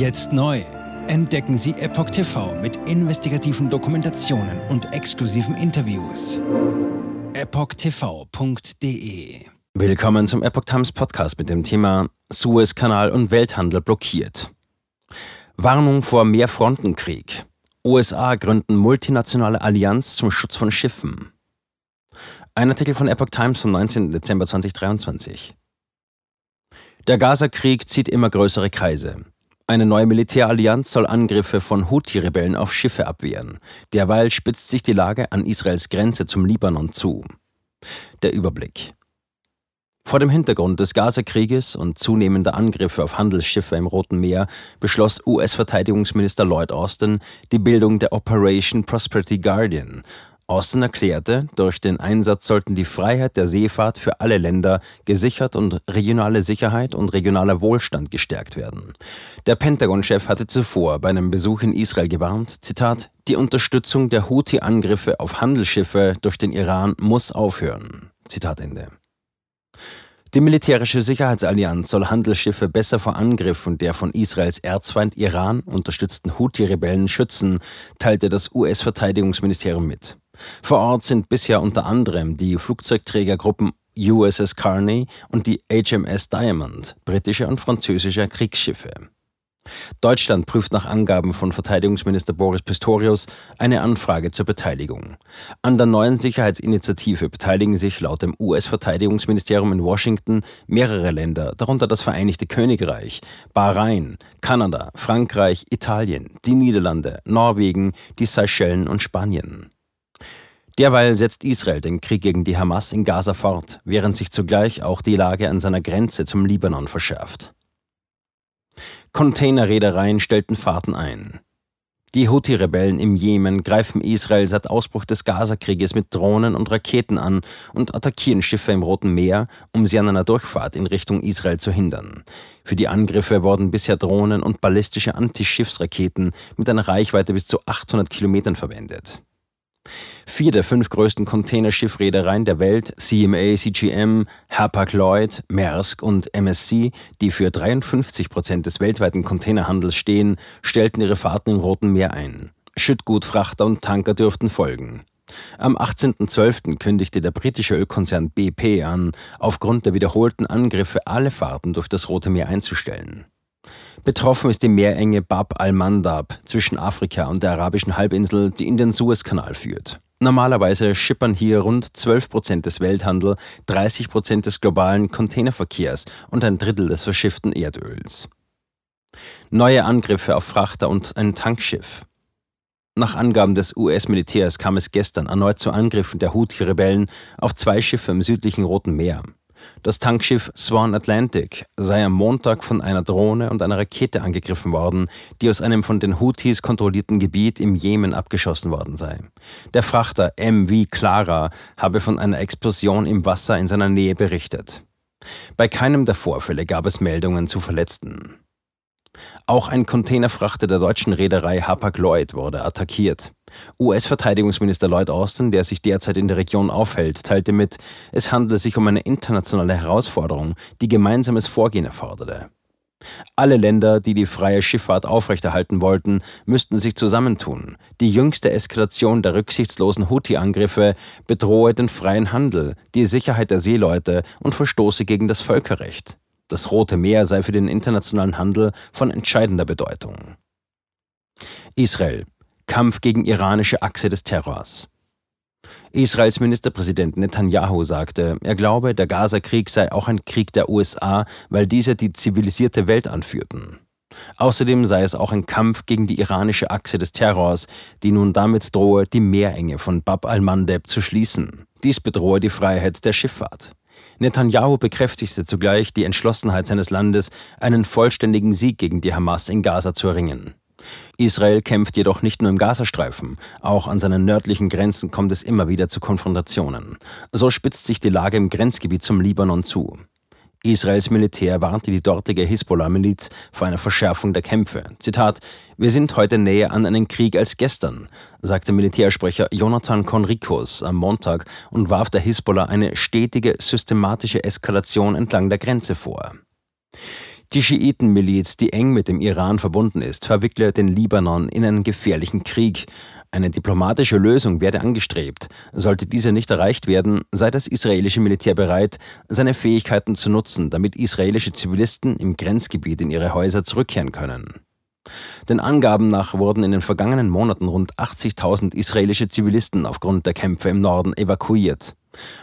Jetzt neu. Entdecken Sie Epoch TV mit investigativen Dokumentationen und exklusiven Interviews. EpochTV.de Willkommen zum Epoch Times Podcast mit dem Thema Suezkanal und Welthandel blockiert. Warnung vor Mehrfrontenkrieg. USA gründen multinationale Allianz zum Schutz von Schiffen. Ein Artikel von Epoch Times vom 19. Dezember 2023. Der Gaza-Krieg zieht immer größere Kreise. Eine neue Militärallianz soll Angriffe von Houthi-Rebellen auf Schiffe abwehren. Derweil spitzt sich die Lage an Israels Grenze zum Libanon zu. Der Überblick. Vor dem Hintergrund des Gaza-Krieges und zunehmender Angriffe auf Handelsschiffe im Roten Meer beschloss US-Verteidigungsminister Lloyd Austin die Bildung der Operation Prosperity Guardian, Austin erklärte, durch den Einsatz sollten die Freiheit der Seefahrt für alle Länder gesichert und regionale Sicherheit und regionaler Wohlstand gestärkt werden. Der Pentagon-Chef hatte zuvor bei einem Besuch in Israel gewarnt, Zitat, die Unterstützung der Houthi-Angriffe auf Handelsschiffe durch den Iran muss aufhören. Zitat Ende. Die militärische Sicherheitsallianz soll Handelsschiffe besser vor Angriffen der von Israels Erzfeind Iran unterstützten Houthi-Rebellen schützen, teilte das US-Verteidigungsministerium mit. Vor Ort sind bisher unter anderem die Flugzeugträgergruppen USS Carney und die HMS Diamond, britische und französische Kriegsschiffe. Deutschland prüft nach Angaben von Verteidigungsminister Boris Pistorius eine Anfrage zur Beteiligung. An der neuen Sicherheitsinitiative beteiligen sich laut dem US-Verteidigungsministerium in Washington mehrere Länder, darunter das Vereinigte Königreich, Bahrain, Kanada, Frankreich, Italien, die Niederlande, Norwegen, die Seychellen und Spanien. Derweil setzt Israel den Krieg gegen die Hamas in Gaza fort, während sich zugleich auch die Lage an seiner Grenze zum Libanon verschärft. Containerreedereien stellten Fahrten ein. Die Houthi-Rebellen im Jemen greifen Israel seit Ausbruch des Gaza-Krieges mit Drohnen und Raketen an und attackieren Schiffe im Roten Meer, um sie an einer Durchfahrt in Richtung Israel zu hindern. Für die Angriffe wurden bisher Drohnen und ballistische Antischiffsraketen mit einer Reichweite bis zu 800 Kilometern verwendet. Vier der fünf größten Containerschiffreedereien der Welt, CMA, CGM, Hapag-Lloyd, Maersk und MSC, die für 53 Prozent des weltweiten Containerhandels stehen, stellten ihre Fahrten im Roten Meer ein. Schüttgutfrachter und Tanker dürften folgen. Am 18.12. kündigte der britische Ölkonzern BP an, aufgrund der wiederholten Angriffe alle Fahrten durch das Rote Meer einzustellen. Betroffen ist die Meerenge Bab al-Mandab zwischen Afrika und der arabischen Halbinsel, die in den Suezkanal führt. Normalerweise schippern hier rund 12 Prozent des Welthandels, 30 Prozent des globalen Containerverkehrs und ein Drittel des verschifften Erdöls. Neue Angriffe auf Frachter und ein Tankschiff. Nach Angaben des US-Militärs kam es gestern erneut zu Angriffen der Houthi-Rebellen auf zwei Schiffe im südlichen Roten Meer. Das Tankschiff Swan Atlantic sei am Montag von einer Drohne und einer Rakete angegriffen worden, die aus einem von den Houthis kontrollierten Gebiet im Jemen abgeschossen worden sei. Der Frachter MV Clara habe von einer Explosion im Wasser in seiner Nähe berichtet. Bei keinem der Vorfälle gab es Meldungen zu Verletzten. Auch ein Containerfrachter der deutschen Reederei Hapag-Lloyd wurde attackiert. US-Verteidigungsminister Lloyd Austin, der sich derzeit in der Region aufhält, teilte mit, es handele sich um eine internationale Herausforderung, die gemeinsames Vorgehen erforderte. Alle Länder, die die freie Schifffahrt aufrechterhalten wollten, müssten sich zusammentun. Die jüngste Eskalation der rücksichtslosen Houthi-Angriffe bedrohe den freien Handel, die Sicherheit der Seeleute und verstoße gegen das Völkerrecht. Das Rote Meer sei für den internationalen Handel von entscheidender Bedeutung. Israel. Kampf gegen iranische Achse des Terrors. Israels Ministerpräsident Netanyahu sagte, er glaube, der Gaza-Krieg sei auch ein Krieg der USA, weil diese die zivilisierte Welt anführten. Außerdem sei es auch ein Kampf gegen die iranische Achse des Terrors, die nun damit drohe, die Meerenge von Bab al-Mandeb zu schließen. Dies bedrohe die Freiheit der Schifffahrt. Netanyahu bekräftigte zugleich die Entschlossenheit seines Landes, einen vollständigen Sieg gegen die Hamas in Gaza zu erringen. Israel kämpft jedoch nicht nur im Gazastreifen, auch an seinen nördlichen Grenzen kommt es immer wieder zu Konfrontationen. So spitzt sich die Lage im Grenzgebiet zum Libanon zu. Israels Militär warnte die dortige Hisbollah-Miliz vor einer Verschärfung der Kämpfe. Zitat: Wir sind heute näher an einen Krieg als gestern, sagte Militärsprecher Jonathan Conricus am Montag und warf der Hisbollah eine stetige, systematische Eskalation entlang der Grenze vor. Die Schiitenmiliz, die eng mit dem Iran verbunden ist, verwickle den Libanon in einen gefährlichen Krieg. Eine diplomatische Lösung werde angestrebt. Sollte diese nicht erreicht werden, sei das israelische Militär bereit, seine Fähigkeiten zu nutzen, damit israelische Zivilisten im Grenzgebiet in ihre Häuser zurückkehren können. Den Angaben nach wurden in den vergangenen Monaten rund 80.000 israelische Zivilisten aufgrund der Kämpfe im Norden evakuiert.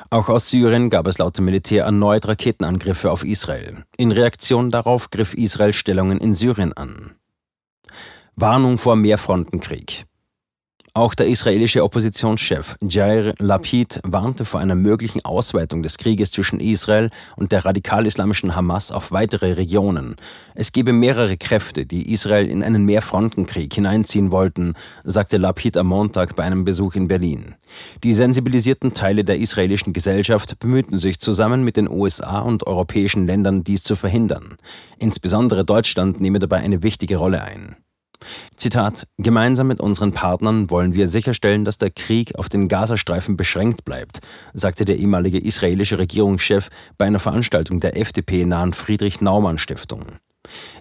Auch aus Syrien gab es laut dem Militär erneut Raketenangriffe auf Israel. In Reaktion darauf griff Israel Stellungen in Syrien an. Warnung vor Mehrfrontenkrieg. Auch der israelische Oppositionschef Jair Lapid warnte vor einer möglichen Ausweitung des Krieges zwischen Israel und der radikal-islamischen Hamas auf weitere Regionen. Es gebe mehrere Kräfte, die Israel in einen Mehrfrontenkrieg hineinziehen wollten, sagte Lapid am Montag bei einem Besuch in Berlin. Die sensibilisierten Teile der israelischen Gesellschaft bemühten sich zusammen mit den USA und europäischen Ländern, dies zu verhindern. Insbesondere Deutschland nehme dabei eine wichtige Rolle ein. Zitat: Gemeinsam mit unseren Partnern wollen wir sicherstellen, dass der Krieg auf den Gazastreifen beschränkt bleibt, sagte der ehemalige israelische Regierungschef bei einer Veranstaltung der FDP-nahen Friedrich-Naumann-Stiftung.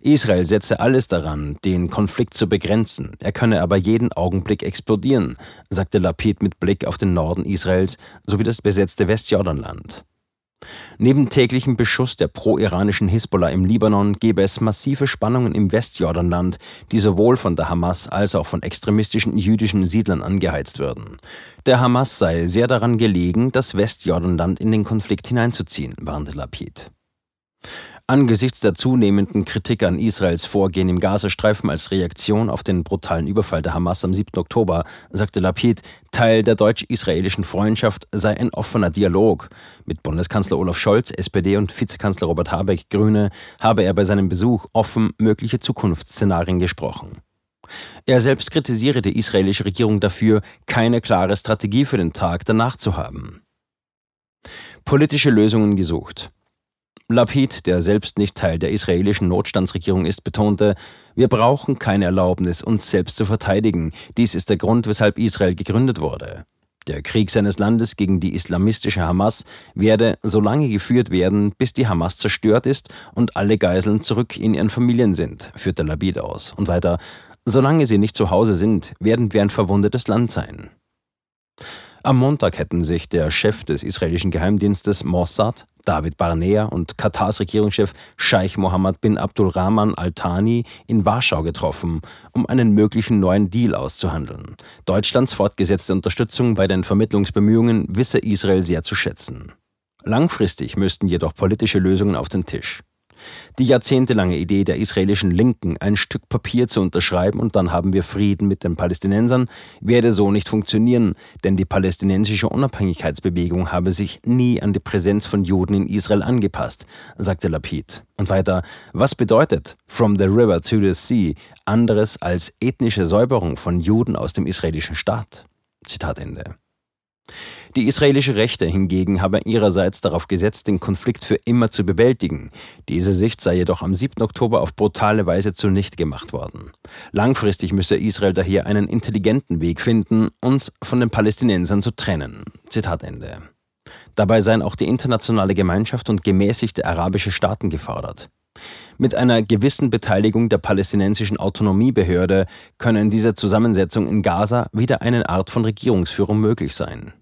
Israel setze alles daran, den Konflikt zu begrenzen. Er könne aber jeden Augenblick explodieren, sagte Lapid mit Blick auf den Norden Israels sowie das besetzte Westjordanland. Neben täglichem Beschuss der pro-iranischen Hisbollah im Libanon gebe es massive Spannungen im Westjordanland, die sowohl von der Hamas als auch von extremistischen jüdischen Siedlern angeheizt würden. Der Hamas sei sehr daran gelegen, das Westjordanland in den Konflikt hineinzuziehen, warnte Lapid. Angesichts der zunehmenden Kritik an Israels Vorgehen im Gazastreifen als Reaktion auf den brutalen Überfall der Hamas am 7. Oktober sagte Lapid, Teil der deutsch-israelischen Freundschaft sei ein offener Dialog. Mit Bundeskanzler Olaf Scholz, SPD und Vizekanzler Robert Habeck, Grüne, habe er bei seinem Besuch offen mögliche Zukunftsszenarien gesprochen. Er selbst kritisiere die israelische Regierung dafür, keine klare Strategie für den Tag danach zu haben. Politische Lösungen gesucht. Lapid, der selbst nicht Teil der israelischen Notstandsregierung ist, betonte, wir brauchen keine Erlaubnis, uns selbst zu verteidigen. Dies ist der Grund, weshalb Israel gegründet wurde. Der Krieg seines Landes gegen die islamistische Hamas werde so lange geführt werden, bis die Hamas zerstört ist und alle Geiseln zurück in ihren Familien sind, führte Labid aus. Und weiter, solange sie nicht zu Hause sind, werden wir ein verwundetes Land sein. Am Montag hätten sich der Chef des israelischen Geheimdienstes Mossad, David Barnea und Katars Regierungschef Scheich Mohammed bin Abdulrahman Al-Thani in Warschau getroffen, um einen möglichen neuen Deal auszuhandeln. Deutschlands fortgesetzte Unterstützung bei den Vermittlungsbemühungen wisse Israel sehr zu schätzen. Langfristig müssten jedoch politische Lösungen auf den Tisch. Die jahrzehntelange Idee der israelischen Linken, ein Stück Papier zu unterschreiben und dann haben wir Frieden mit den Palästinensern, werde so nicht funktionieren, denn die palästinensische Unabhängigkeitsbewegung habe sich nie an die Präsenz von Juden in Israel angepasst, sagte Lapid. Und weiter, was bedeutet From the River to the Sea anderes als ethnische Säuberung von Juden aus dem israelischen Staat? Zitat Ende. Die israelische Rechte hingegen habe ihrerseits darauf gesetzt, den Konflikt für immer zu bewältigen. Diese Sicht sei jedoch am 7. Oktober auf brutale Weise zunichte gemacht worden. Langfristig müsse Israel daher einen intelligenten Weg finden, uns von den Palästinensern zu trennen. Zitat Ende. Dabei seien auch die internationale Gemeinschaft und gemäßigte arabische Staaten gefordert. Mit einer gewissen Beteiligung der palästinensischen Autonomiebehörde könne in dieser Zusammensetzung in Gaza wieder eine Art von Regierungsführung möglich sein.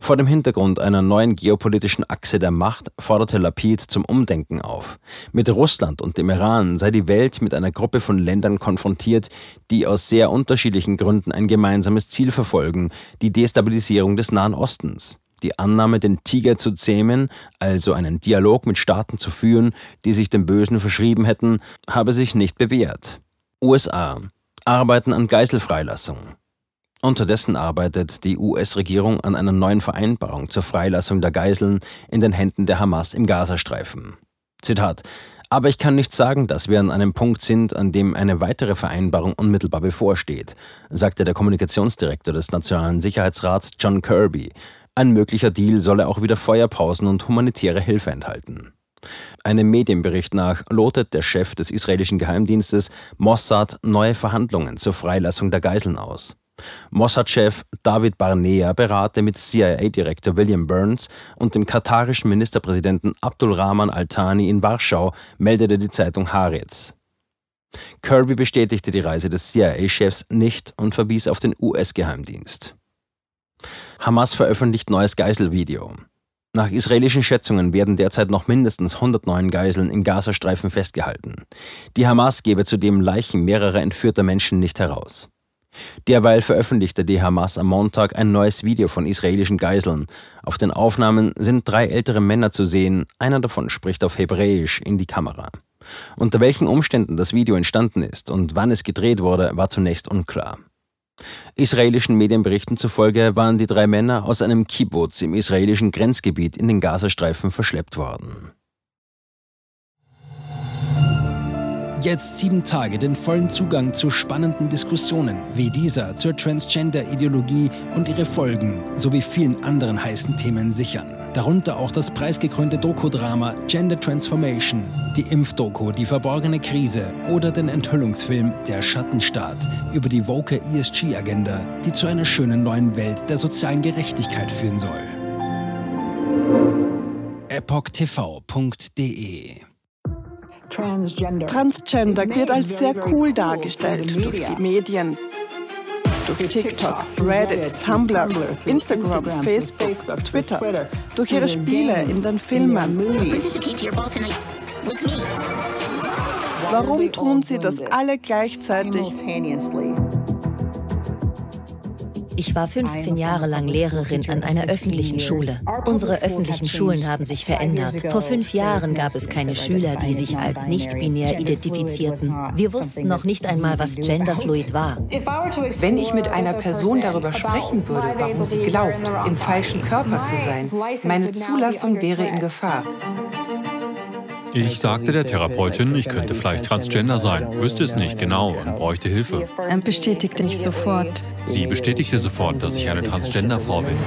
Vor dem Hintergrund einer neuen geopolitischen Achse der Macht forderte Lapid zum Umdenken auf. Mit Russland und dem Iran sei die Welt mit einer Gruppe von Ländern konfrontiert, die aus sehr unterschiedlichen Gründen ein gemeinsames Ziel verfolgen, die Destabilisierung des Nahen Ostens. Die Annahme, den Tiger zu zähmen, also einen Dialog mit Staaten zu führen, die sich dem Bösen verschrieben hätten, habe sich nicht bewährt. USA arbeiten an Geiselfreilassung. Unterdessen arbeitet die US-Regierung an einer neuen Vereinbarung zur Freilassung der Geiseln in den Händen der Hamas im Gazastreifen. Zitat aber ich kann nicht sagen, dass wir an einem Punkt sind, an dem eine weitere Vereinbarung unmittelbar bevorsteht, sagte der Kommunikationsdirektor des Nationalen Sicherheitsrats John Kirby. Ein möglicher Deal solle auch wieder Feuerpausen und humanitäre Hilfe enthalten. Einem Medienbericht nach lotet der Chef des israelischen Geheimdienstes Mossad neue Verhandlungen zur Freilassung der Geiseln aus. Mossad-Chef David Barnea berate mit CIA-Direktor William Burns und dem katarischen Ministerpräsidenten Abdul Rahman Al-Thani in Warschau, meldete die Zeitung Haaretz. Kirby bestätigte die Reise des CIA-Chefs nicht und verwies auf den US-Geheimdienst. Hamas veröffentlicht neues Geiselvideo. Nach israelischen Schätzungen werden derzeit noch mindestens 109 Geiseln im Gazastreifen festgehalten. Die Hamas gebe zudem Leichen mehrerer entführter Menschen nicht heraus. Derweil veröffentlichte die Hamas am Montag ein neues Video von israelischen Geiseln. Auf den Aufnahmen sind drei ältere Männer zu sehen, einer davon spricht auf Hebräisch in die Kamera. Unter welchen Umständen das Video entstanden ist und wann es gedreht wurde, war zunächst unklar. Israelischen Medienberichten zufolge waren die drei Männer aus einem Kibbutz im israelischen Grenzgebiet in den Gazastreifen verschleppt worden. Jetzt sieben Tage den vollen Zugang zu spannenden Diskussionen wie dieser zur Transgender-Ideologie und ihre Folgen sowie vielen anderen heißen Themen sichern. Darunter auch das preisgekrönte Doku-Drama Gender Transformation, die Impfdoku Die verborgene Krise oder den Enthüllungsfilm Der Schattenstaat über die woke ESG-Agenda, die zu einer schönen neuen Welt der sozialen Gerechtigkeit führen soll. EpochTV.de Transgender. Wird als sehr cool dargestellt durch die Medien, durch TikTok, Reddit, Tumblr, Instagram, Facebook, Twitter, durch ihre Spiele in den Filmen. Warum tun sie das alle gleichzeitig? Ich war 15 Jahre lang Lehrerin an einer öffentlichen Schule. Unsere öffentlichen Schulen haben sich verändert. Vor fünf Jahren gab es keine Schüler, die sich als nicht-binär identifizierten. Wir wussten noch nicht einmal, was Genderfluid war. Wenn ich mit einer Person darüber sprechen würde, warum sie glaubt, im falschen Körper zu sein, meine Zulassung wäre in Gefahr. Ich sagte der Therapeutin, ich könnte vielleicht transgender sein, wüsste es nicht genau und bräuchte Hilfe. Er bestätigte mich sofort. Sie bestätigte sofort, dass ich eine Transgender-Frau bin.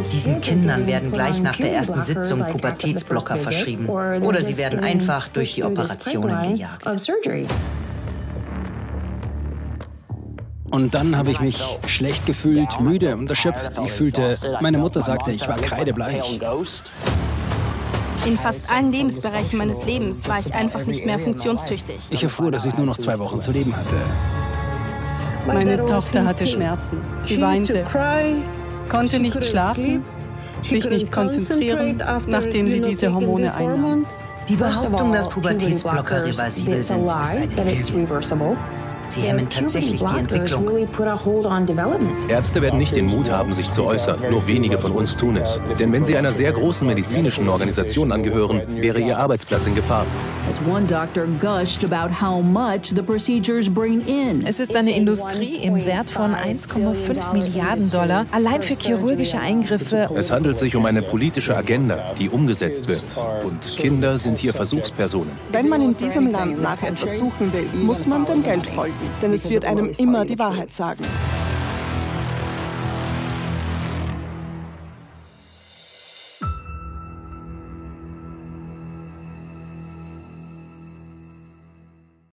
Diesen Kindern werden gleich nach der ersten Sitzung Pubertätsblocker verschrieben oder sie werden einfach durch die Operationen gejagt. Und dann habe ich mich schlecht gefühlt, müde und erschöpft. Ich fühlte, meine Mutter sagte, ich war kreidebleich. In fast allen Lebensbereichen meines Lebens war ich einfach nicht mehr funktionstüchtig. Ich erfuhr, dass ich nur noch zwei Wochen zu leben hatte. Meine Tochter hatte Schmerzen. Sie weinte, konnte nicht schlafen, sich nicht konzentrieren, nachdem sie diese Hormone einnahm. Die Behauptung, dass Pubertätsblocker reversibel sind, ist eine. Sie hemmen tatsächlich die Entwicklung. Ärzte werden nicht den Mut haben, sich zu äußern. Nur wenige von uns tun es. Denn wenn sie einer sehr großen medizinischen Organisation angehören, wäre ihr Arbeitsplatz in Gefahr. Es ist eine Industrie im Wert von 1,5 Milliarden Dollar allein für chirurgische Eingriffe. Es handelt sich um eine politische Agenda, die umgesetzt wird. Und Kinder sind hier Versuchspersonen. Wenn man in diesem Land nach etwas suchen will, muss man dem Geld folgen denn es wird einem immer die Wahrheit sagen.